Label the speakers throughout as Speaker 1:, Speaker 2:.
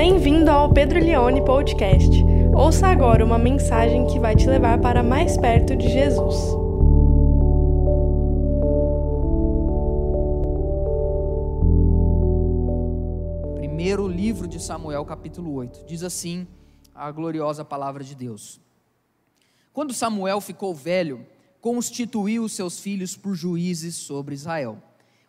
Speaker 1: Bem-vindo ao Pedro Leone Podcast. Ouça agora uma mensagem que vai te levar para mais perto de Jesus.
Speaker 2: Primeiro livro de Samuel, capítulo 8. Diz assim a gloriosa palavra de Deus. Quando Samuel ficou velho, constituiu os seus filhos por juízes sobre Israel.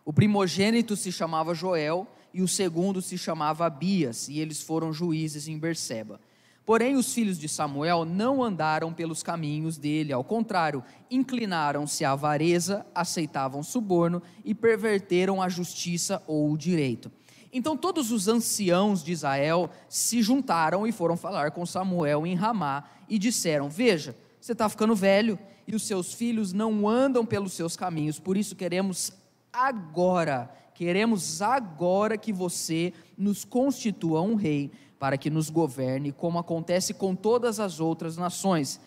Speaker 2: O primogênito se chamava Joel e o segundo se chamava Abias, e eles foram juízes em Berseba. Porém, os filhos de Samuel não andaram pelos caminhos dele, ao contrário, inclinaram-se à avareza, aceitavam suborno e perverteram a justiça ou o direito. Então todos os anciãos de Israel se juntaram e foram falar com Samuel em Ramá e disseram: Veja, você está ficando velho e os seus filhos não andam pelos seus caminhos, por isso queremos agora Queremos agora que você nos constitua um rei para que nos governe, como acontece com todas as outras nações.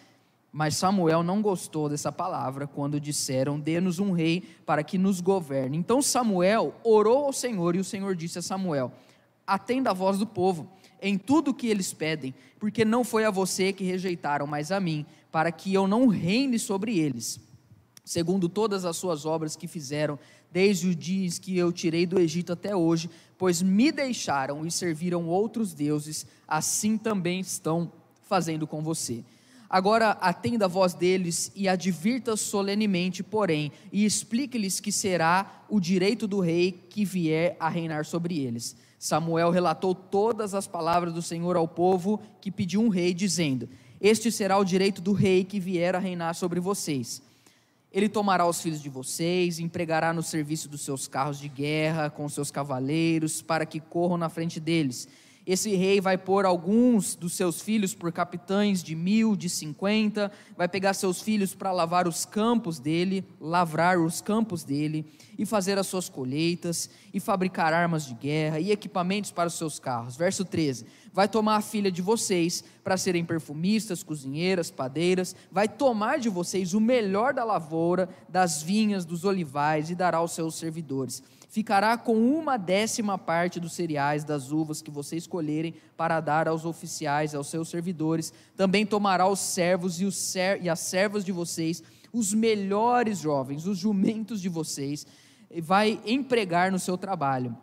Speaker 2: Mas Samuel não gostou dessa palavra quando disseram: Dê-nos um rei para que nos governe. Então Samuel orou ao Senhor e o Senhor disse a Samuel: Atenda a voz do povo em tudo o que eles pedem, porque não foi a você que rejeitaram, mas a mim, para que eu não reine sobre eles, segundo todas as suas obras que fizeram desde os dias que eu tirei do Egito até hoje, pois me deixaram e serviram outros deuses, assim também estão fazendo com você. Agora atenda a voz deles e advirta solenemente, porém, e explique-lhes que será o direito do rei que vier a reinar sobre eles. Samuel relatou todas as palavras do Senhor ao povo que pediu um rei, dizendo: Este será o direito do rei que vier a reinar sobre vocês ele tomará os filhos de vocês, empregará no serviço dos seus carros de guerra com seus cavaleiros, para que corram na frente deles. Esse rei vai pôr alguns dos seus filhos por capitães de mil, de cinquenta, vai pegar seus filhos para lavar os campos dele, lavrar os campos dele, e fazer as suas colheitas, e fabricar armas de guerra e equipamentos para os seus carros. Verso 13: Vai tomar a filha de vocês para serem perfumistas, cozinheiras, padeiras, vai tomar de vocês o melhor da lavoura, das vinhas, dos olivais, e dará aos seus servidores ficará com uma décima parte dos cereais das uvas que você escolherem para dar aos oficiais, aos seus servidores. Também tomará os servos e, os ser, e as servas de vocês, os melhores jovens, os jumentos de vocês, e vai empregar no seu trabalho.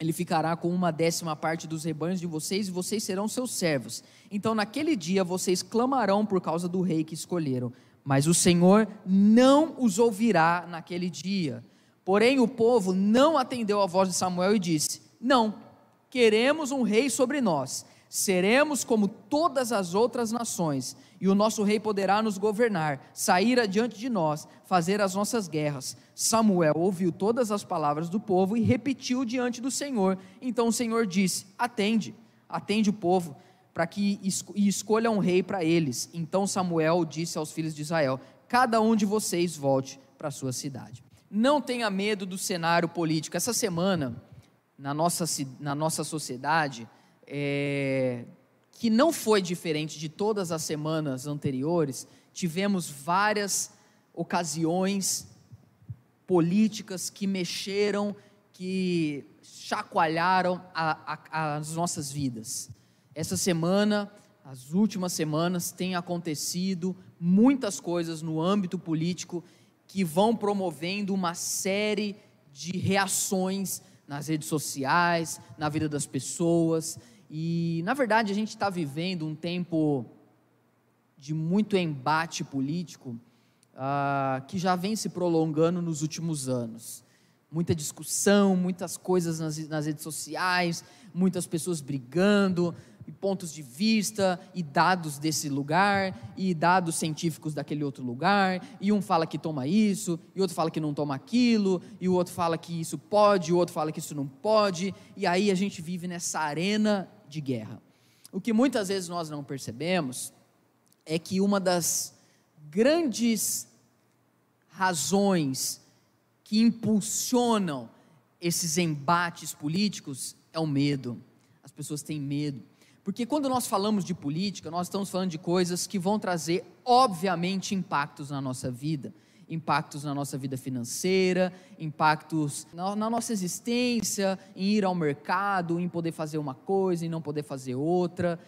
Speaker 2: Ele ficará com uma décima parte dos rebanhos de vocês e vocês serão seus servos. Então, naquele dia, vocês clamarão por causa do rei que escolheram, mas o Senhor não os ouvirá naquele dia Porém, o povo não atendeu à voz de Samuel e disse: Não, queremos um rei sobre nós. Seremos como todas as outras nações, e o nosso rei poderá nos governar, sair adiante de nós, fazer as nossas guerras. Samuel ouviu todas as palavras do povo e repetiu diante do Senhor. Então o Senhor disse: Atende, atende o povo, para que e escolha um rei para eles. Então Samuel disse aos filhos de Israel: Cada um de vocês volte para sua cidade. Não tenha medo do cenário político. Essa semana, na nossa, na nossa sociedade, é, que não foi diferente de todas as semanas anteriores, tivemos várias ocasiões políticas que mexeram, que chacoalharam a, a, as nossas vidas. Essa semana, as últimas semanas, tem acontecido muitas coisas no âmbito político que vão promovendo uma série de reações nas redes sociais, na vida das pessoas. E, na verdade, a gente está vivendo um tempo de muito embate político uh, que já vem se prolongando nos últimos anos. Muita discussão, muitas coisas nas, nas redes sociais, muitas pessoas brigando, e pontos de vista e dados desse lugar e dados científicos daquele outro lugar, e um fala que toma isso, e outro fala que não toma aquilo, e o outro fala que isso pode, e o outro fala que isso não pode, e aí a gente vive nessa arena de guerra. O que muitas vezes nós não percebemos é que uma das grandes razões que impulsionam esses embates políticos é o medo. As pessoas têm medo. Porque quando nós falamos de política, nós estamos falando de coisas que vão trazer, obviamente, impactos na nossa vida. Impactos na nossa vida financeira, impactos na, na, nossa existência, em ir ao mercado, em poder fazer uma coisa e não poder fazer outra.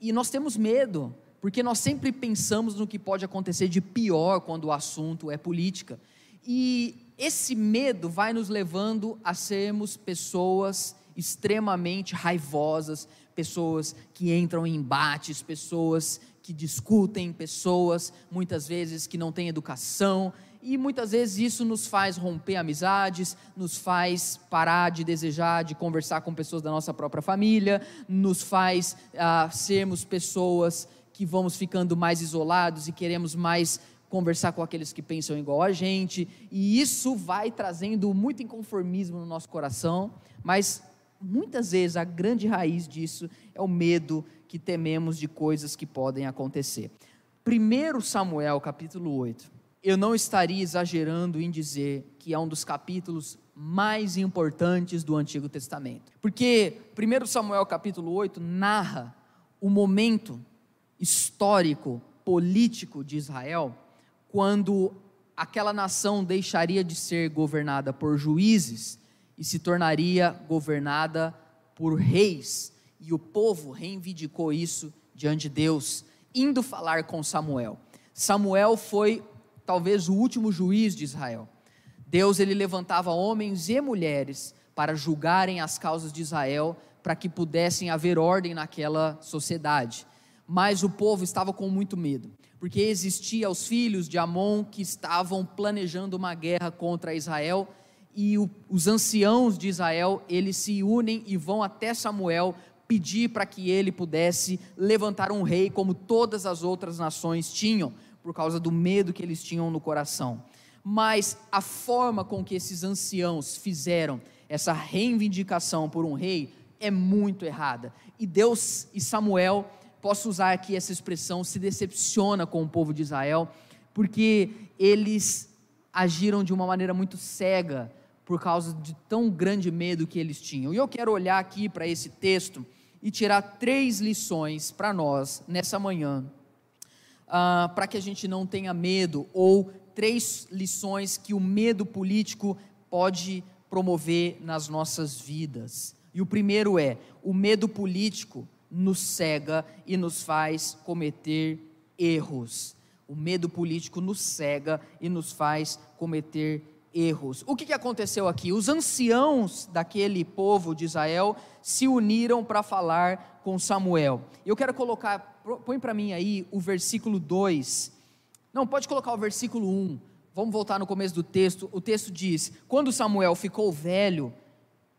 Speaker 2: E nós temos medo, porque nós sempre pensamos no que pode acontecer de pior quando o assunto é política. E esse medo vai nos levando a sermos pessoas extremamente raivosas, pessoas que entram em embates, pessoas que discutem, pessoas muitas vezes que não têm educação, e muitas vezes isso nos faz romper amizades, nos faz parar de desejar de conversar com pessoas da nossa própria família, nos faz ah, sermos pessoas que vamos ficando mais isolados e queremos mais conversar com aqueles que pensam igual a gente, e isso vai trazendo muito inconformismo no nosso coração, mas muitas vezes a grande raiz disso é o medo que tememos de coisas que podem acontecer. 1 Samuel, capítulo 8. Eu não estaria exagerando em dizer que é um dos capítulos mais importantes do Antigo Testamento. Porque 1 Samuel, capítulo 8, narra o momento histórico, político de Israel, quando aquela nação deixaria de ser governada por juízes e se tornaria governada por reis. E o povo reivindicou isso diante de Deus, indo falar com Samuel. Samuel foi talvez o último juiz de Israel. Deus ele levantava homens e mulheres para julgarem as causas de Israel, para que pudessem haver ordem naquela sociedade. Mas o povo estava com muito medo, porque existia os filhos de Amon que estavam planejando uma guerra contra Israel e o, os anciãos de Israel, eles se unem e vão até Samuel pedir para que ele pudesse levantar um rei como todas as outras nações tinham, por causa do medo que eles tinham no coração. Mas a forma com que esses anciãos fizeram essa reivindicação por um rei é muito errada. E Deus e Samuel, posso usar aqui essa expressão, se decepciona com o povo de Israel, porque eles agiram de uma maneira muito cega por causa de tão grande medo que eles tinham. E eu quero olhar aqui para esse texto e tirar três lições para nós nessa manhã, uh, para que a gente não tenha medo, ou três lições que o medo político pode promover nas nossas vidas. E o primeiro é: o medo político nos cega e nos faz cometer erros. O medo político nos cega e nos faz cometer erros. O que, que aconteceu aqui? Os anciãos daquele povo de Israel se uniram para falar com Samuel. Eu quero colocar, põe para mim aí o versículo 2. Não, pode colocar o versículo 1. Vamos voltar no começo do texto. O texto diz: Quando Samuel ficou velho,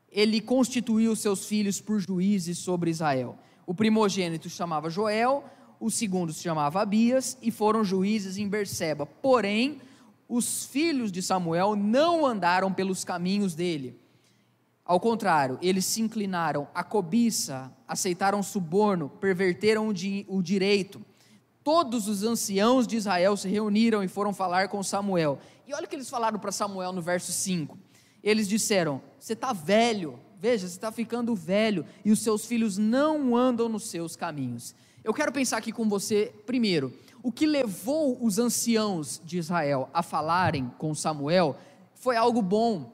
Speaker 2: ele constituiu seus filhos por juízes sobre Israel. O primogênito chamava Joel, o segundo se chamava Abias, e foram juízes em Berseba. Porém, os filhos de Samuel não andaram pelos caminhos dele. Ao contrário, eles se inclinaram à cobiça, aceitaram suborno, perverteram o, di o direito. Todos os anciãos de Israel se reuniram e foram falar com Samuel. E olha o que eles falaram para Samuel no verso 5. Eles disseram: Você está velho, veja, você está ficando velho, e os seus filhos não andam nos seus caminhos. Eu quero pensar aqui com você, primeiro, o que levou os anciãos de Israel a falarem com Samuel foi algo bom,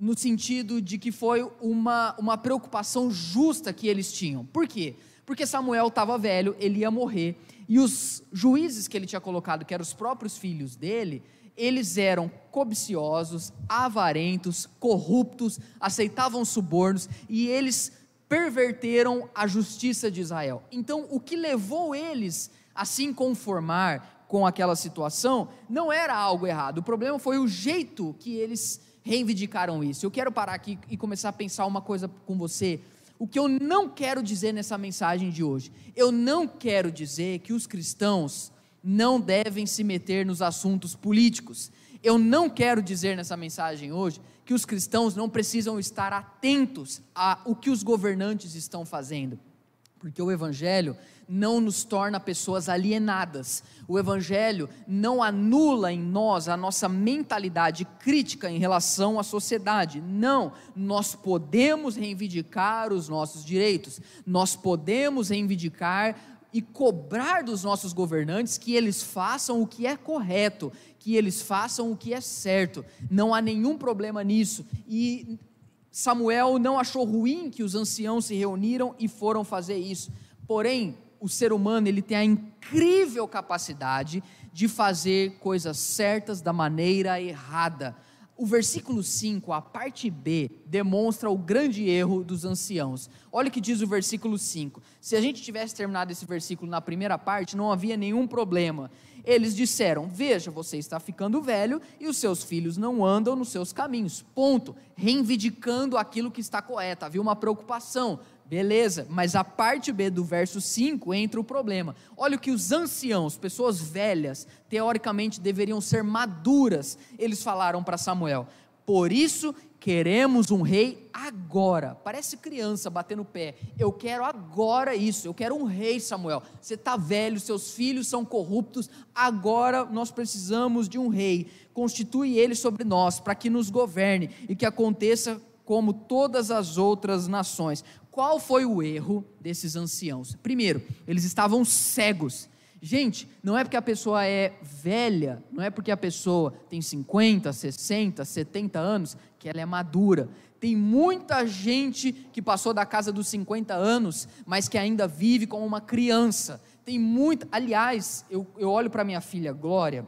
Speaker 2: no sentido de que foi uma, uma preocupação justa que eles tinham. Por quê? Porque Samuel estava velho, ele ia morrer, e os juízes que ele tinha colocado, que eram os próprios filhos dele, eles eram cobiciosos, avarentos, corruptos, aceitavam subornos e eles perverteram a justiça de Israel. Então, o que levou eles a se conformar com aquela situação, não era algo errado. O problema foi o jeito que eles reivindicaram isso. Eu quero parar aqui e começar a pensar uma coisa com você. O que eu não quero dizer nessa mensagem de hoje, eu não quero dizer que os cristãos não devem se meter nos assuntos políticos. Eu não quero dizer nessa mensagem hoje que os cristãos não precisam estar atentos a o que os governantes estão fazendo, porque o evangelho não nos torna pessoas alienadas. O Evangelho não anula em nós a nossa mentalidade crítica em relação à sociedade. Não, nós podemos reivindicar os nossos direitos, nós podemos reivindicar e cobrar dos nossos governantes que eles façam o que é correto, que eles façam o que é certo. Não há nenhum problema nisso. E Samuel não achou ruim que os anciãos se reuniram e foram fazer isso. Porém, o ser humano ele tem a incrível capacidade de fazer coisas certas da maneira errada. O versículo 5, a parte B, demonstra o grande erro dos anciãos. Olha o que diz o versículo 5. Se a gente tivesse terminado esse versículo na primeira parte, não havia nenhum problema. Eles disseram: Veja, você está ficando velho e os seus filhos não andam nos seus caminhos. Ponto. Reivindicando aquilo que está correto. Havia uma preocupação. Beleza, mas a parte B do verso 5 entra o problema. Olha o que os anciãos, pessoas velhas, teoricamente deveriam ser maduras, eles falaram para Samuel: Por isso queremos um rei agora. Parece criança batendo o pé. Eu quero agora isso. Eu quero um rei, Samuel. Você está velho, seus filhos são corruptos. Agora nós precisamos de um rei. Constitui ele sobre nós, para que nos governe e que aconteça como todas as outras nações. Qual foi o erro desses anciãos? Primeiro, eles estavam cegos. Gente, não é porque a pessoa é velha, não é porque a pessoa tem 50, 60, 70 anos que ela é madura. Tem muita gente que passou da casa dos 50 anos, mas que ainda vive como uma criança. Tem muita. Aliás, eu, eu olho para minha filha Glória,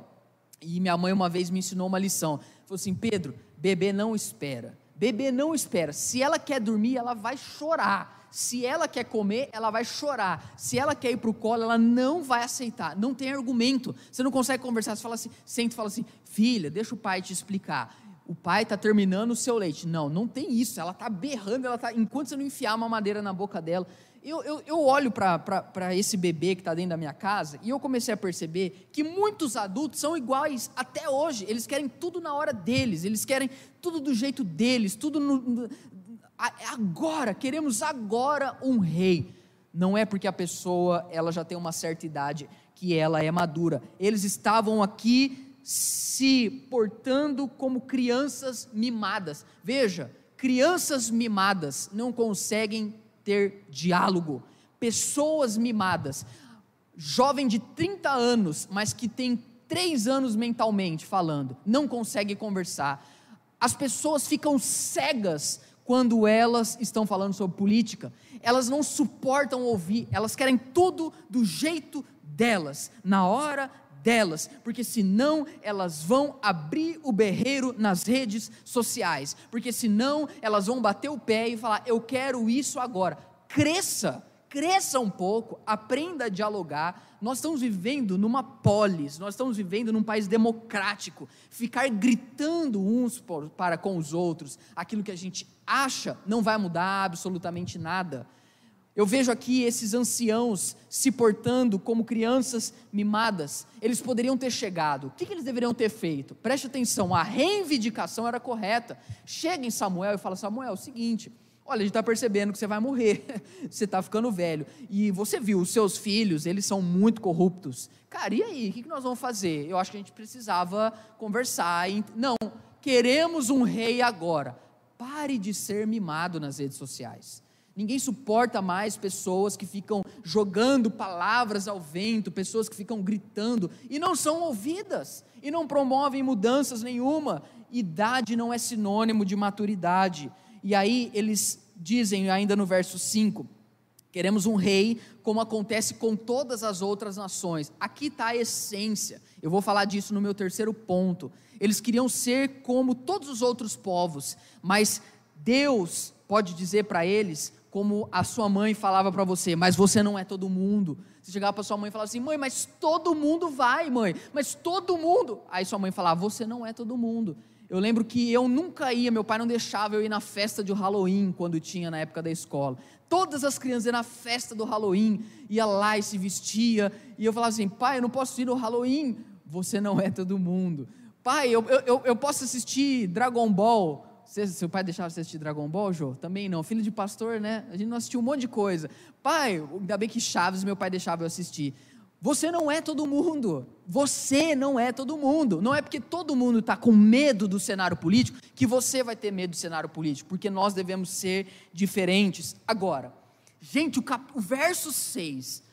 Speaker 2: e minha mãe uma vez me ensinou uma lição. Falou assim: Pedro, bebê não espera. Bebê não espera. Se ela quer dormir, ela vai chorar. Se ela quer comer, ela vai chorar. Se ela quer ir para o colo, ela não vai aceitar. Não tem argumento. Você não consegue conversar. Você fala assim, senta e fala assim, filha, deixa o pai te explicar. O pai está terminando o seu leite. Não, não tem isso. Ela está berrando, ela tá, enquanto você não enfiar uma madeira na boca dela. Eu, eu, eu olho para esse bebê que está dentro da minha casa e eu comecei a perceber que muitos adultos são iguais até hoje. Eles querem tudo na hora deles, eles querem tudo do jeito deles, tudo no, agora. Queremos agora um rei. Não é porque a pessoa ela já tem uma certa idade que ela é madura. Eles estavam aqui se portando como crianças mimadas. Veja, crianças mimadas não conseguem ter diálogo. Pessoas mimadas, jovem de 30 anos, mas que tem 3 anos mentalmente falando, não consegue conversar. As pessoas ficam cegas quando elas estão falando sobre política. Elas não suportam ouvir, elas querem tudo do jeito delas, na hora delas, porque senão elas vão abrir o berreiro nas redes sociais, porque senão elas vão bater o pé e falar: Eu quero isso agora. Cresça, cresça um pouco, aprenda a dialogar. Nós estamos vivendo numa polis, nós estamos vivendo num país democrático. Ficar gritando uns por, para com os outros, aquilo que a gente acha, não vai mudar absolutamente nada. Eu vejo aqui esses anciãos se portando como crianças mimadas. Eles poderiam ter chegado. O que, que eles deveriam ter feito? Preste atenção, a reivindicação era correta. Chega em Samuel e fala: Samuel, é o seguinte. Olha, a gente está percebendo que você vai morrer, você está ficando velho. E você viu, os seus filhos, eles são muito corruptos. Cara, e aí? O que nós vamos fazer? Eu acho que a gente precisava conversar. Não, queremos um rei agora. Pare de ser mimado nas redes sociais. Ninguém suporta mais pessoas que ficam jogando palavras ao vento, pessoas que ficam gritando e não são ouvidas e não promovem mudanças nenhuma. Idade não é sinônimo de maturidade. E aí eles dizem ainda no verso 5: queremos um rei, como acontece com todas as outras nações. Aqui está a essência. Eu vou falar disso no meu terceiro ponto. Eles queriam ser como todos os outros povos, mas Deus pode dizer para eles como a sua mãe falava para você, mas você não é todo mundo. Você chegava para sua mãe e falava assim: mãe, mas todo mundo vai, mãe, mas todo mundo. Aí sua mãe falava: você não é todo mundo. Eu lembro que eu nunca ia, meu pai não deixava eu ir na festa de Halloween quando tinha na época da escola. Todas as crianças iam na festa do Halloween, ia lá e se vestia, e eu falava assim: pai, eu não posso ir no Halloween. Você não é todo mundo. Pai, eu, eu, eu posso assistir Dragon Ball. Você, seu pai deixava você assistir Dragon Ball, Jô? Também não. Filho de pastor, né? A gente não assistiu um monte de coisa. Pai, ainda bem que Chaves meu pai deixava eu assistir. Você não é todo mundo. Você não é todo mundo. Não é porque todo mundo está com medo do cenário político que você vai ter medo do cenário político, porque nós devemos ser diferentes. Agora, gente, o, cap... o verso 6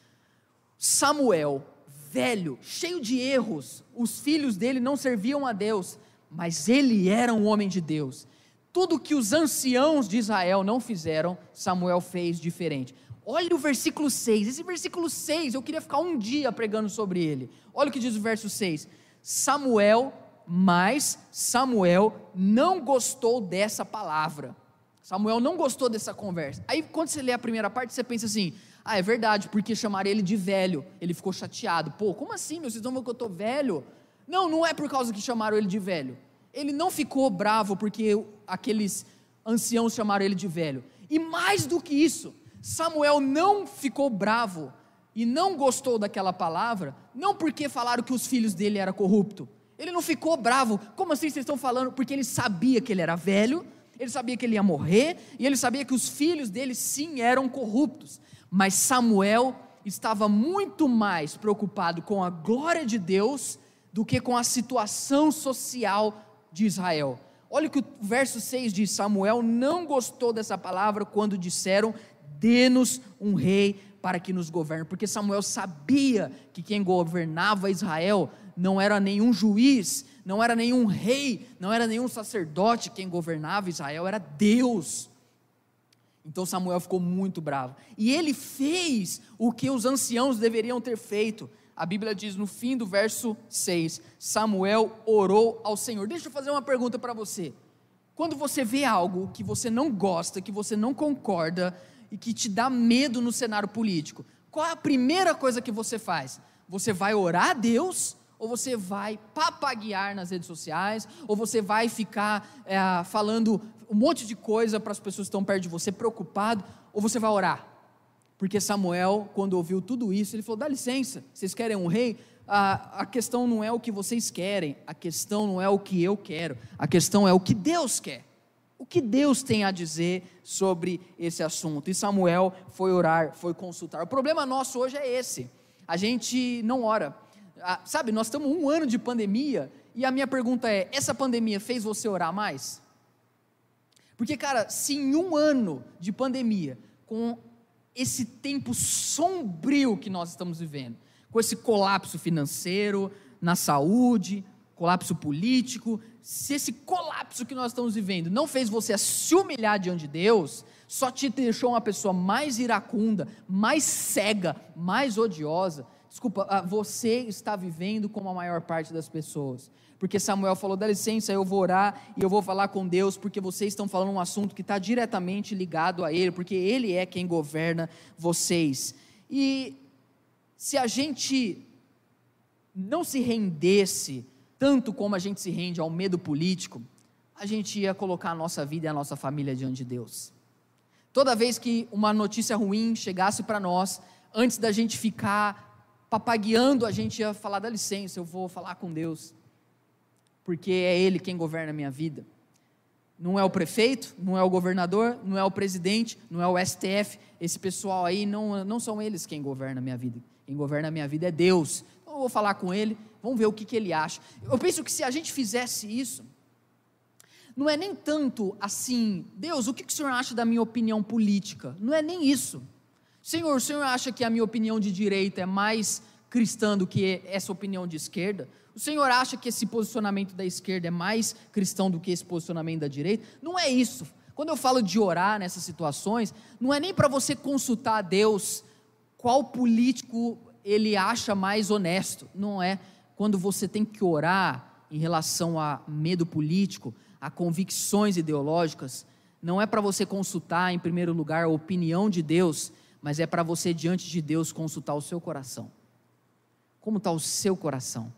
Speaker 2: Samuel, velho, cheio de erros, os filhos dele não serviam a Deus, mas ele era um homem de Deus. Tudo que os anciãos de Israel não fizeram, Samuel fez diferente. Olha o versículo 6. Esse versículo 6, eu queria ficar um dia pregando sobre ele. Olha o que diz o verso 6. Samuel, mas Samuel não gostou dessa palavra. Samuel não gostou dessa conversa. Aí quando você lê a primeira parte, você pensa assim: ah, é verdade, porque chamaram ele de velho. Ele ficou chateado. Pô, como assim, meu? Vocês estão vendo que eu estou velho? Não, não é por causa que chamaram ele de velho. Ele não ficou bravo porque aqueles anciãos chamaram ele de velho. E mais do que isso, Samuel não ficou bravo e não gostou daquela palavra, não porque falaram que os filhos dele eram corruptos. Ele não ficou bravo. Como assim vocês estão falando? Porque ele sabia que ele era velho, ele sabia que ele ia morrer, e ele sabia que os filhos dele sim eram corruptos. Mas Samuel estava muito mais preocupado com a glória de Deus do que com a situação social de Israel. Olha o que o verso 6 diz: Samuel não gostou dessa palavra quando disseram: Dê-nos um rei para que nos governe, porque Samuel sabia que quem governava Israel não era nenhum juiz, não era nenhum rei, não era nenhum sacerdote, quem governava Israel era Deus. Então Samuel ficou muito bravo. E ele fez o que os anciãos deveriam ter feito. A Bíblia diz no fim do verso 6: Samuel orou ao Senhor. Deixa eu fazer uma pergunta para você. Quando você vê algo que você não gosta, que você não concorda e que te dá medo no cenário político, qual é a primeira coisa que você faz? Você vai orar a Deus ou você vai papaguear nas redes sociais, ou você vai ficar é, falando um monte de coisa para as pessoas que estão perto de você, preocupado, ou você vai orar. Porque Samuel, quando ouviu tudo isso, ele falou: dá licença, vocês querem um rei? A, a questão não é o que vocês querem, a questão não é o que eu quero, a questão é o que Deus quer. O que Deus tem a dizer sobre esse assunto? E Samuel foi orar, foi consultar. O problema nosso hoje é esse: a gente não ora ah, sabe, nós estamos um ano de pandemia e a minha pergunta é: essa pandemia fez você orar mais? Porque, cara, se em um ano de pandemia, com esse tempo sombrio que nós estamos vivendo, com esse colapso financeiro, na saúde, colapso político, se esse colapso que nós estamos vivendo não fez você se humilhar diante de Deus, só te deixou uma pessoa mais iracunda, mais cega, mais odiosa, desculpa, ah, você está vivendo como a maior parte das pessoas. Porque Samuel falou: dá licença, eu vou orar e eu vou falar com Deus, porque vocês estão falando um assunto que está diretamente ligado a Ele, porque Ele é quem governa vocês. E se a gente não se rendesse tanto como a gente se rende ao medo político, a gente ia colocar a nossa vida e a nossa família diante de Deus. Toda vez que uma notícia ruim chegasse para nós, antes da gente ficar papagueando, a gente ia falar: dá licença, eu vou falar com Deus, porque é Ele quem governa a minha vida. Não é o prefeito, não é o governador, não é o presidente, não é o STF, esse pessoal aí, não, não são eles quem governa a minha vida. Quem governa a minha vida é Deus. Então eu vou falar com Ele, vamos ver o que, que Ele acha. Eu penso que se a gente fizesse isso, não é nem tanto assim, Deus, o que, que o Senhor acha da minha opinião política? Não é nem isso. Senhor, o senhor acha que a minha opinião de direita é mais cristã do que essa opinião de esquerda? O senhor acha que esse posicionamento da esquerda é mais cristão do que esse posicionamento da direita? Não é isso. Quando eu falo de orar nessas situações, não é nem para você consultar a Deus qual político ele acha mais honesto. Não é. Quando você tem que orar em relação a medo político, a convicções ideológicas, não é para você consultar, em primeiro lugar, a opinião de Deus, mas é para você, diante de Deus, consultar o seu coração. Como está o seu coração?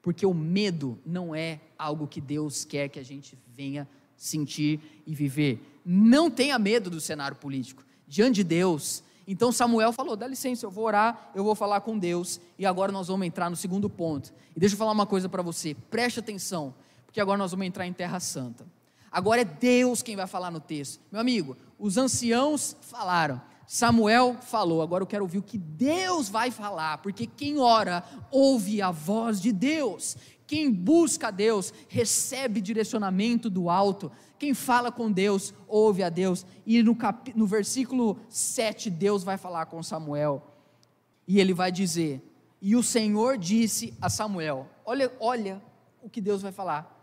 Speaker 2: Porque o medo não é algo que Deus quer que a gente venha sentir e viver. Não tenha medo do cenário político. Diante de Deus. Então Samuel falou: dá licença, eu vou orar, eu vou falar com Deus. E agora nós vamos entrar no segundo ponto. E deixa eu falar uma coisa para você, preste atenção, porque agora nós vamos entrar em Terra Santa. Agora é Deus quem vai falar no texto. Meu amigo, os anciãos falaram, Samuel falou, agora eu quero ouvir o que Deus vai falar, porque quem ora ouve a voz de Deus, quem busca a Deus recebe direcionamento do alto, quem fala com Deus ouve a Deus, e no, cap... no versículo 7, Deus vai falar com Samuel. E ele vai dizer: E o Senhor disse a Samuel: Olha, olha o que Deus vai falar.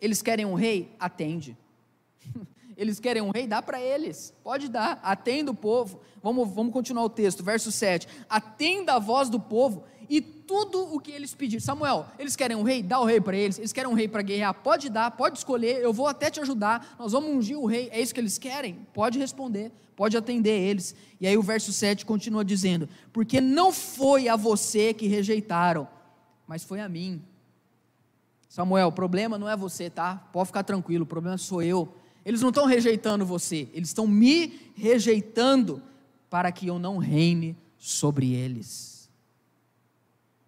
Speaker 2: Eles querem um rei? Atende. Eles querem um rei? Dá para eles. Pode dar. Atenda o povo. Vamos, vamos continuar o texto, verso 7. Atenda a voz do povo e tudo o que eles pedirem. Samuel, eles querem um rei? Dá o rei para eles. Eles querem um rei para guerrear? Pode dar, pode escolher. Eu vou até te ajudar. Nós vamos ungir o rei. É isso que eles querem? Pode responder. Pode atender eles. E aí o verso 7 continua dizendo: Porque não foi a você que rejeitaram, mas foi a mim. Samuel, o problema não é você, tá? Pode ficar tranquilo, o problema sou eu. Eles não estão rejeitando você, eles estão me rejeitando para que eu não reine sobre eles.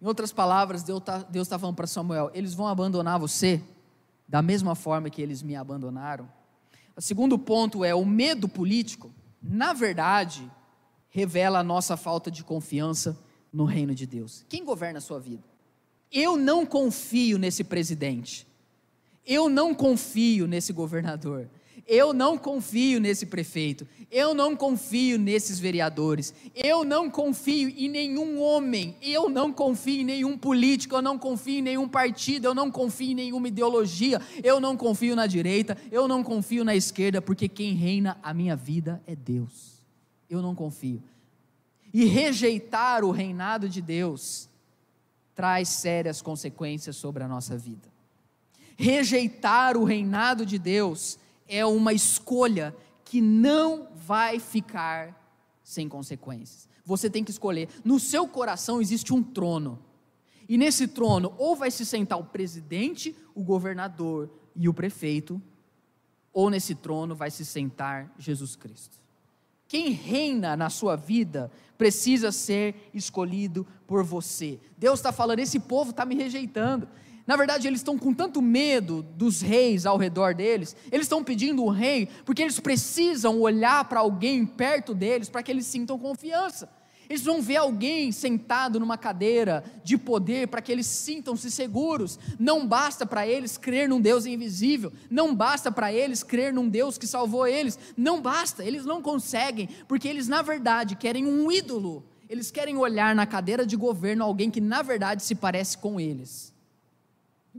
Speaker 2: Em outras palavras, Deus está tá falando para Samuel: eles vão abandonar você da mesma forma que eles me abandonaram. O segundo ponto é o medo político, na verdade, revela a nossa falta de confiança no reino de Deus. Quem governa a sua vida? Eu não confio nesse presidente. Eu não confio nesse governador. Eu não confio nesse prefeito, eu não confio nesses vereadores, eu não confio em nenhum homem, eu não confio em nenhum político, eu não confio em nenhum partido, eu não confio em nenhuma ideologia, eu não confio na direita, eu não confio na esquerda, porque quem reina a minha vida é Deus. Eu não confio. E rejeitar o reinado de Deus traz sérias consequências sobre a nossa vida. Rejeitar o reinado de Deus é uma escolha que não vai ficar sem consequências. Você tem que escolher. No seu coração existe um trono. E nesse trono, ou vai se sentar o presidente, o governador e o prefeito, ou nesse trono vai se sentar Jesus Cristo. Quem reina na sua vida precisa ser escolhido por você. Deus está falando: esse povo está me rejeitando, na verdade, eles estão com tanto medo dos reis ao redor deles, eles estão pedindo o rei, porque eles precisam olhar para alguém perto deles para que eles sintam confiança. Eles vão ver alguém sentado numa cadeira de poder para que eles sintam-se seguros. Não basta para eles crer num Deus invisível, não basta para eles crer num Deus que salvou eles, não basta, eles não conseguem, porque eles na verdade querem um ídolo. Eles querem olhar na cadeira de governo alguém que na verdade se parece com eles.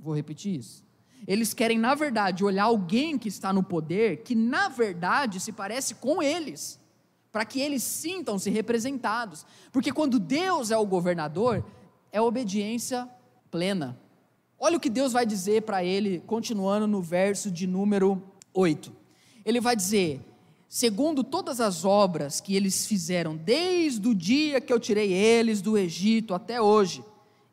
Speaker 2: Vou repetir isso. Eles querem, na verdade, olhar alguém que está no poder, que na verdade se parece com eles, para que eles sintam-se representados. Porque quando Deus é o governador, é obediência plena. Olha o que Deus vai dizer para ele, continuando no verso de número 8. Ele vai dizer: segundo todas as obras que eles fizeram desde o dia que eu tirei eles do Egito até hoje,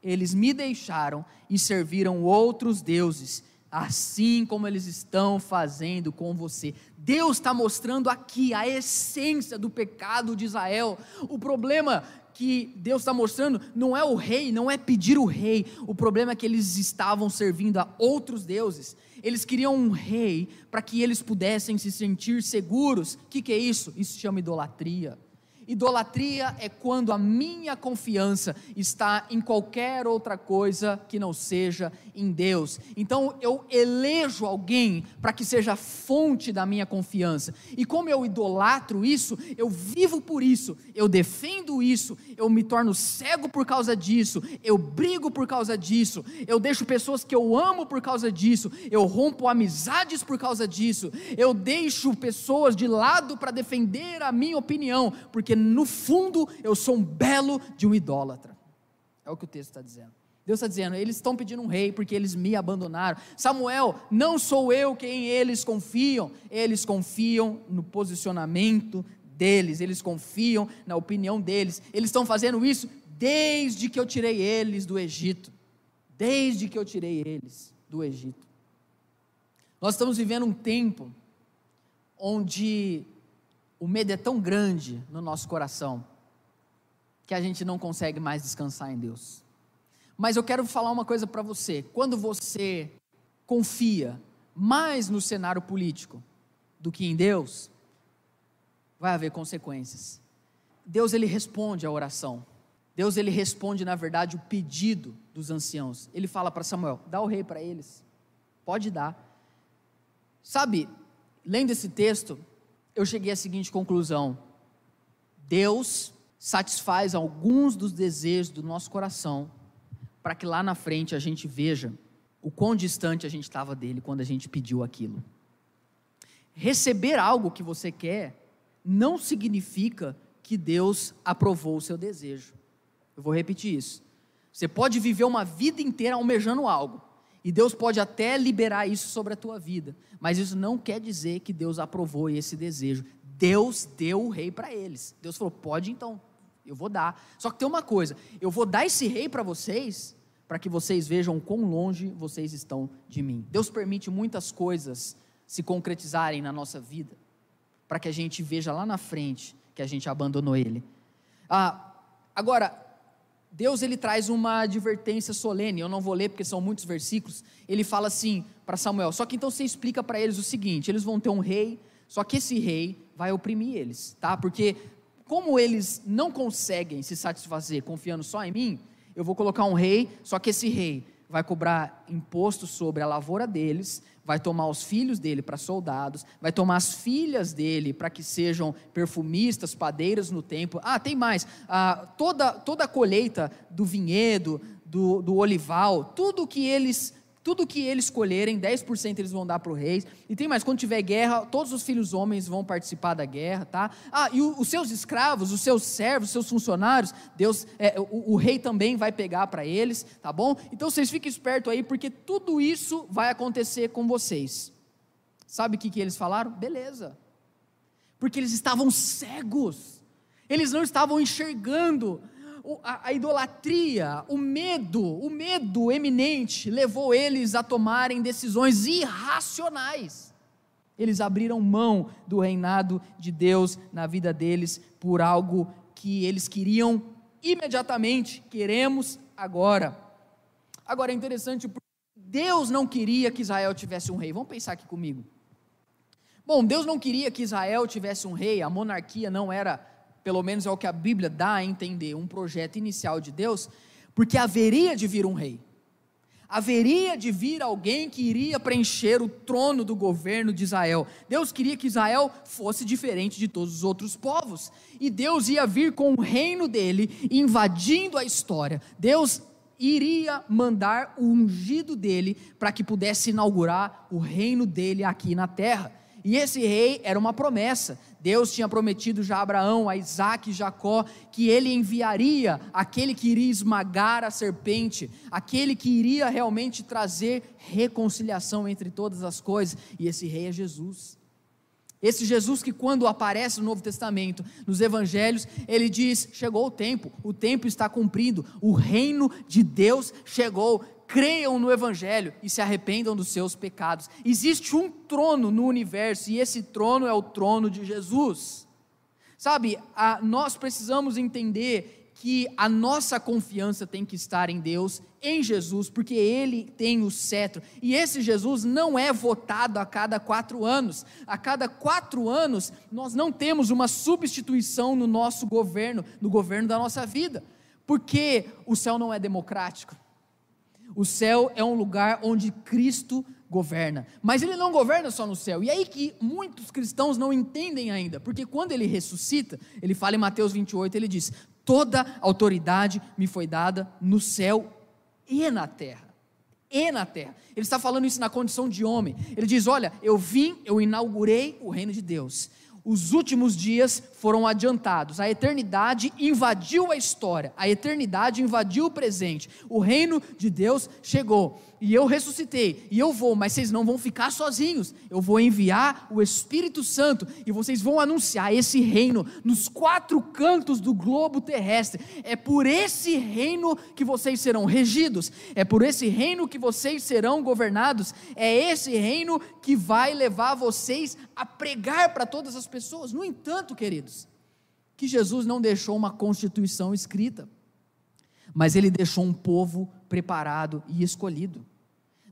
Speaker 2: eles me deixaram e serviram outros deuses, assim como eles estão fazendo com você. Deus está mostrando aqui a essência do pecado de Israel. O problema que Deus está mostrando não é o rei, não é pedir o rei. O problema é que eles estavam servindo a outros deuses. Eles queriam um rei para que eles pudessem se sentir seguros. O que, que é isso? Isso chama idolatria. Idolatria é quando a minha confiança está em qualquer outra coisa que não seja em Deus. Então eu elejo alguém para que seja fonte da minha confiança. E como eu idolatro isso, eu vivo por isso, eu defendo isso, eu me torno cego por causa disso, eu brigo por causa disso, eu deixo pessoas que eu amo por causa disso, eu rompo amizades por causa disso, eu deixo pessoas de lado para defender a minha opinião, porque no fundo eu sou um belo de um idólatra. É o que o texto está dizendo. Deus está dizendo, eles estão pedindo um rei porque eles me abandonaram. Samuel, não sou eu quem eles confiam, eles confiam no posicionamento deles, eles confiam na opinião deles. Eles estão fazendo isso desde que eu tirei eles do Egito. Desde que eu tirei eles do Egito. Nós estamos vivendo um tempo onde o medo é tão grande no nosso coração que a gente não consegue mais descansar em Deus. Mas eu quero falar uma coisa para você: quando você confia mais no cenário político do que em Deus, vai haver consequências. Deus ele responde à oração. Deus ele responde, na verdade, o pedido dos anciãos. Ele fala para Samuel: dá o rei para eles. Pode dar. Sabe, lendo esse texto, eu cheguei à seguinte conclusão: Deus satisfaz alguns dos desejos do nosso coração, para que lá na frente a gente veja o quão distante a gente estava dele quando a gente pediu aquilo. Receber algo que você quer não significa que Deus aprovou o seu desejo. Eu vou repetir isso. Você pode viver uma vida inteira almejando algo, e Deus pode até liberar isso sobre a tua vida, mas isso não quer dizer que Deus aprovou esse desejo. Deus deu o rei para eles. Deus falou: pode então, eu vou dar. Só que tem uma coisa: eu vou dar esse rei para vocês, para que vocês vejam quão longe vocês estão de mim. Deus permite muitas coisas se concretizarem na nossa vida, para que a gente veja lá na frente que a gente abandonou Ele. Ah, agora, Deus ele traz uma advertência solene, eu não vou ler porque são muitos versículos. Ele fala assim para Samuel: só que então você explica para eles o seguinte: eles vão ter um rei, só que esse rei vai oprimir eles, tá? Porque como eles não conseguem se satisfazer confiando só em mim, eu vou colocar um rei, só que esse rei vai cobrar imposto sobre a lavoura deles, vai tomar os filhos dele para soldados, vai tomar as filhas dele para que sejam perfumistas, padeiras no templo. Ah, tem mais. Ah, toda, toda a colheita do vinhedo, do, do olival, tudo que eles tudo que eles escolherem, 10% eles vão dar para o rei. E tem mais, quando tiver guerra, todos os filhos homens vão participar da guerra, tá? Ah, e o, os seus escravos, os seus servos, os seus funcionários, Deus, é, o, o, rei também vai pegar para eles, tá bom? Então vocês fiquem espertos aí, porque tudo isso vai acontecer com vocês. Sabe o que, que eles falaram? Beleza. Porque eles estavam cegos. Eles não estavam enxergando a, a idolatria, o medo, o medo eminente levou eles a tomarem decisões irracionais. Eles abriram mão do reinado de Deus na vida deles por algo que eles queriam imediatamente, queremos agora. Agora é interessante porque Deus não queria que Israel tivesse um rei. Vamos pensar aqui comigo. Bom, Deus não queria que Israel tivesse um rei, a monarquia não era pelo menos é o que a Bíblia dá a entender, um projeto inicial de Deus, porque haveria de vir um rei. Haveria de vir alguém que iria preencher o trono do governo de Israel. Deus queria que Israel fosse diferente de todos os outros povos. E Deus ia vir com o reino dele, invadindo a história. Deus iria mandar o ungido dele para que pudesse inaugurar o reino dele aqui na terra. E esse rei era uma promessa. Deus tinha prometido já a Abraão, a Isaac e Jacó, que ele enviaria aquele que iria esmagar a serpente, aquele que iria realmente trazer reconciliação entre todas as coisas. E esse rei é Jesus. Esse Jesus que, quando aparece no Novo Testamento, nos Evangelhos, ele diz: chegou o tempo, o tempo está cumprido, o reino de Deus chegou creiam no Evangelho e se arrependam dos seus pecados. Existe um trono no universo e esse trono é o trono de Jesus. Sabe, a, nós precisamos entender que a nossa confiança tem que estar em Deus, em Jesus, porque Ele tem o cetro. E esse Jesus não é votado a cada quatro anos. A cada quatro anos, nós não temos uma substituição no nosso governo, no governo da nossa vida, porque o céu não é democrático. O céu é um lugar onde Cristo governa. Mas ele não governa só no céu. E aí que muitos cristãos não entendem ainda, porque quando ele ressuscita, ele fala em Mateus 28, ele diz: "Toda autoridade me foi dada no céu e na terra." E na terra. Ele está falando isso na condição de homem. Ele diz: "Olha, eu vim, eu inaugurei o reino de Deus os últimos dias foram adiantados, a eternidade invadiu a história, a eternidade invadiu o presente, o reino de Deus chegou e eu ressuscitei, e eu vou, mas vocês não vão ficar sozinhos. Eu vou enviar o Espírito Santo e vocês vão anunciar esse reino nos quatro cantos do globo terrestre. É por esse reino que vocês serão regidos, é por esse reino que vocês serão governados, é esse reino que vai levar vocês a pregar para todas as pessoas. No entanto, queridos, que Jesus não deixou uma constituição escrita mas ele deixou um povo preparado e escolhido.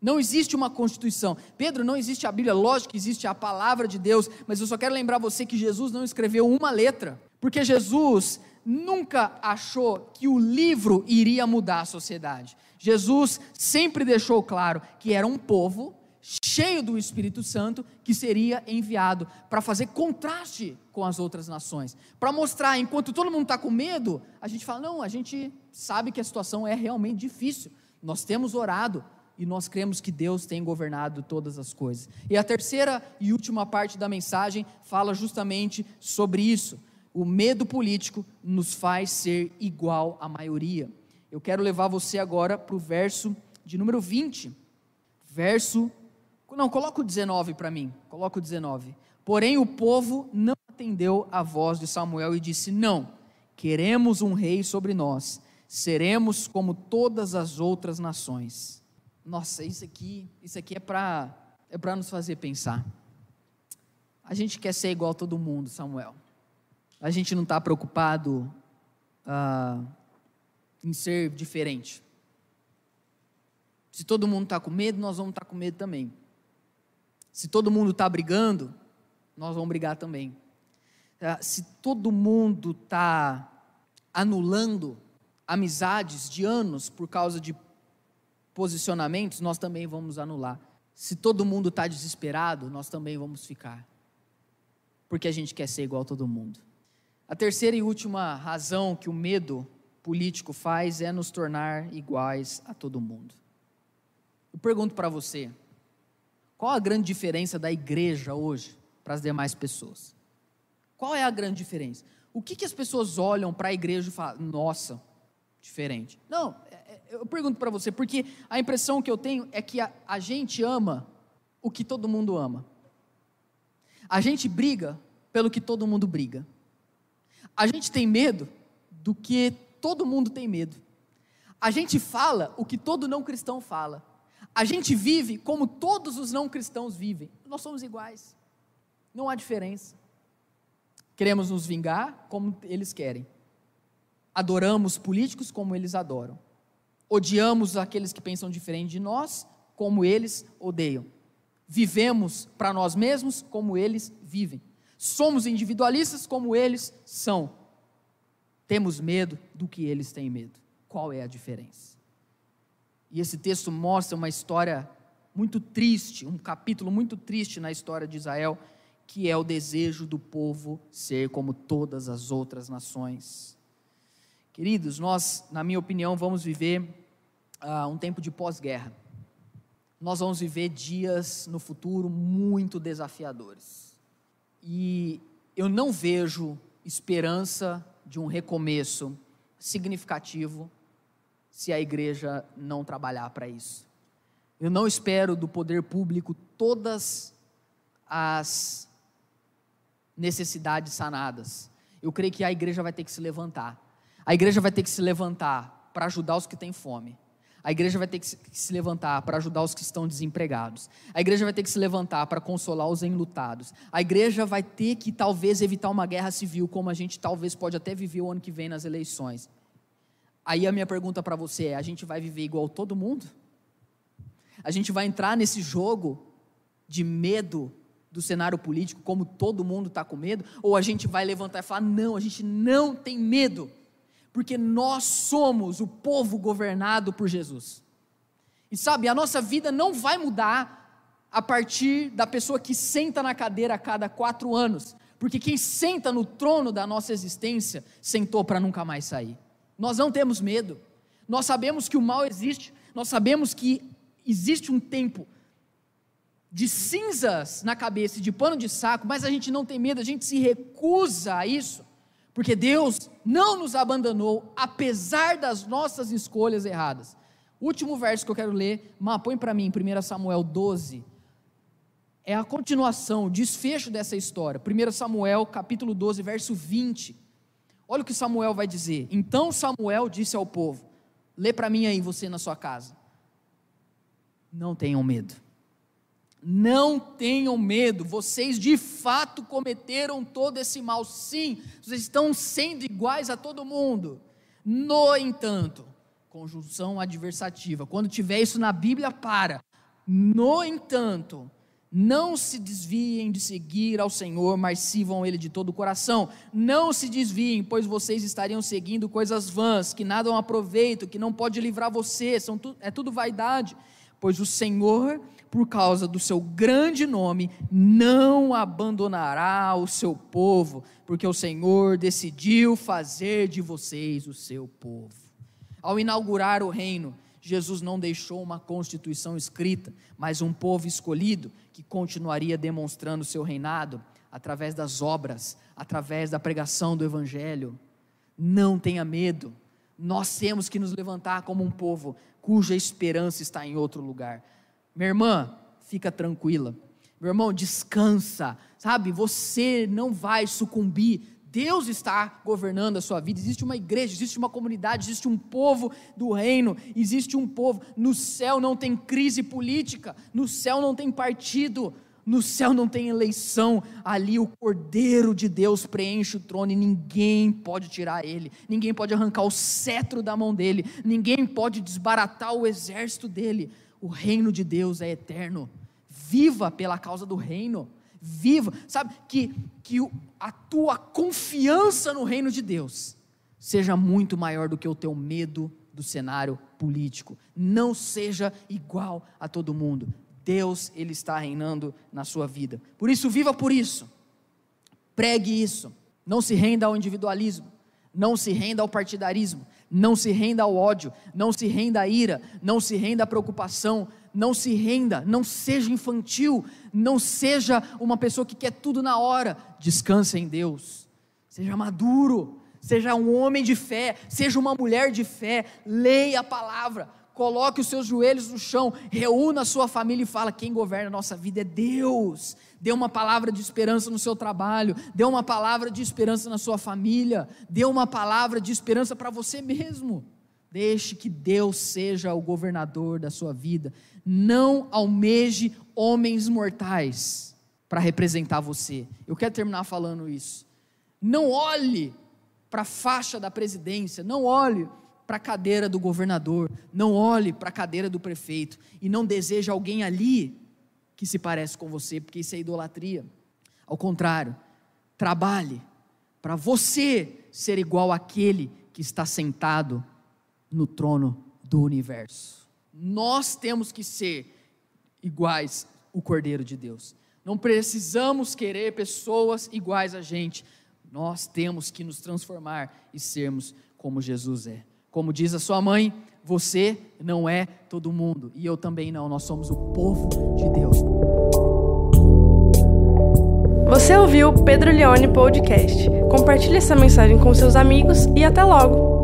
Speaker 2: Não existe uma constituição. Pedro, não existe a Bíblia, lógico que existe a palavra de Deus, mas eu só quero lembrar você que Jesus não escreveu uma letra, porque Jesus nunca achou que o livro iria mudar a sociedade. Jesus sempre deixou claro que era um povo cheio do Espírito Santo, que seria enviado para fazer contraste com as outras nações, para mostrar, enquanto todo mundo está com medo, a gente fala: não, a gente sabe que a situação é realmente difícil, nós temos orado e nós cremos que Deus tem governado todas as coisas. E a terceira e última parte da mensagem fala justamente sobre isso. O medo político nos faz ser igual à maioria. Eu quero levar você agora para o verso de número 20. Verso não, coloca o 19 para mim. Coloca o 19. Porém, o povo não atendeu à voz de Samuel e disse: Não, queremos um rei sobre nós, seremos como todas as outras nações. Nossa, isso aqui, isso aqui é para é para nos fazer pensar. A gente quer ser igual a todo mundo, Samuel. A gente não está preocupado ah, em ser diferente. Se todo mundo está com medo, nós vamos estar tá com medo também. Se todo mundo está brigando, nós vamos brigar também. Ah, se todo mundo está anulando amizades de anos por causa de posicionamentos, nós também vamos anular. Se todo mundo está desesperado, nós também vamos ficar. Porque a gente quer ser igual a todo mundo. A terceira e última razão que o medo político faz é nos tornar iguais a todo mundo. Eu pergunto para você: qual a grande diferença da igreja hoje para as demais pessoas? Qual é a grande diferença? O que, que as pessoas olham para a igreja e falam, nossa, diferente? Não, eu pergunto para você, porque a impressão que eu tenho é que a, a gente ama o que todo mundo ama. A gente briga pelo que todo mundo briga. A gente tem medo do que todo mundo tem medo. A gente fala o que todo não cristão fala. A gente vive como todos os não cristãos vivem. Nós somos iguais. Não há diferença. Queremos nos vingar como eles querem. Adoramos políticos como eles adoram. Odiamos aqueles que pensam diferente de nós, como eles odeiam. Vivemos para nós mesmos como eles vivem. Somos individualistas como eles são. Temos medo do que eles têm medo. Qual é a diferença? E esse texto mostra uma história muito triste, um capítulo muito triste na história de Israel, que é o desejo do povo ser como todas as outras nações. Queridos, nós, na minha opinião, vamos viver uh, um tempo de pós-guerra. Nós vamos viver dias no futuro muito desafiadores. E eu não vejo esperança de um recomeço significativo se a igreja não trabalhar para isso. Eu não espero do poder público todas as necessidades sanadas. Eu creio que a igreja vai ter que se levantar. A igreja vai ter que se levantar para ajudar os que têm fome. A igreja vai ter que se levantar para ajudar os que estão desempregados. A igreja vai ter que se levantar para consolar os enlutados. A igreja vai ter que talvez evitar uma guerra civil, como a gente talvez pode até viver o ano que vem nas eleições. Aí a minha pergunta para você é: a gente vai viver igual todo mundo? A gente vai entrar nesse jogo de medo do cenário político, como todo mundo está com medo? Ou a gente vai levantar e falar: não, a gente não tem medo, porque nós somos o povo governado por Jesus. E sabe, a nossa vida não vai mudar a partir da pessoa que senta na cadeira a cada quatro anos, porque quem senta no trono da nossa existência sentou para nunca mais sair. Nós não temos medo. Nós sabemos que o mal existe. Nós sabemos que existe um tempo de cinzas na cabeça de pano de saco, mas a gente não tem medo, a gente se recusa a isso, porque Deus não nos abandonou, apesar das nossas escolhas erradas. Último verso que eu quero ler, Má, põe para mim, 1 Samuel 12, é a continuação, o desfecho dessa história. 1 Samuel, capítulo 12, verso 20. Olha o que Samuel vai dizer. Então Samuel disse ao povo: Lê para mim aí você na sua casa. Não tenham medo. Não tenham medo, vocês de fato cometeram todo esse mal, sim, vocês estão sendo iguais a todo mundo. No entanto, conjunção adversativa, quando tiver isso na Bíblia, para. No entanto, não se desviem de seguir ao Senhor, mas sirvam Ele de todo o coração. Não se desviem, pois vocês estariam seguindo coisas vãs, que nada aproveito, que não pode livrar você, são tu, é tudo vaidade. pois o Senhor, por causa do seu grande nome, não abandonará o seu povo, porque o Senhor decidiu fazer de vocês o seu povo. Ao inaugurar o reino, Jesus não deixou uma constituição escrita, mas um povo escolhido que continuaria demonstrando seu reinado através das obras, através da pregação do evangelho. Não tenha medo. Nós temos que nos levantar como um povo cuja esperança está em outro lugar. Minha irmã, fica tranquila. Meu irmão, descansa. Sabe, você não vai sucumbir Deus está governando a sua vida. Existe uma igreja, existe uma comunidade, existe um povo do reino, existe um povo. No céu não tem crise política, no céu não tem partido, no céu não tem eleição. Ali o Cordeiro de Deus preenche o trono e ninguém pode tirar ele, ninguém pode arrancar o cetro da mão dele, ninguém pode desbaratar o exército dele. O reino de Deus é eterno. Viva pela causa do reino viva, sabe? Que, que a tua confiança no reino de Deus seja muito maior do que o teu medo do cenário político. Não seja igual a todo mundo. Deus, Ele está reinando na sua vida. Por isso, viva por isso. Pregue isso. Não se renda ao individualismo. Não se renda ao partidarismo. Não se renda ao ódio. Não se renda à ira. Não se renda à preocupação não se renda, não seja infantil, não seja uma pessoa que quer tudo na hora. Descanse em Deus, seja maduro, seja um homem de fé, seja uma mulher de fé, leia a palavra, coloque os seus joelhos no chão, reúna a sua família e fala: quem governa a nossa vida é Deus. Dê uma palavra de esperança no seu trabalho, dê uma palavra de esperança na sua família, dê uma palavra de esperança para você mesmo. Deixe que Deus seja o governador da sua vida. Não almeje homens mortais para representar você. Eu quero terminar falando isso. Não olhe para a faixa da presidência, não olhe para a cadeira do governador, não olhe para a cadeira do prefeito e não deseje alguém ali que se parece com você, porque isso é idolatria. Ao contrário, trabalhe para você ser igual àquele que está sentado no trono do universo. Nós temos que ser iguais o Cordeiro de Deus. Não precisamos querer pessoas iguais a gente. Nós temos que nos transformar e sermos como Jesus é. Como diz a sua mãe, você não é todo mundo e eu também não. Nós somos o povo de Deus.
Speaker 1: Você ouviu o Pedro Leone Podcast. Compartilhe essa mensagem com seus amigos e até logo.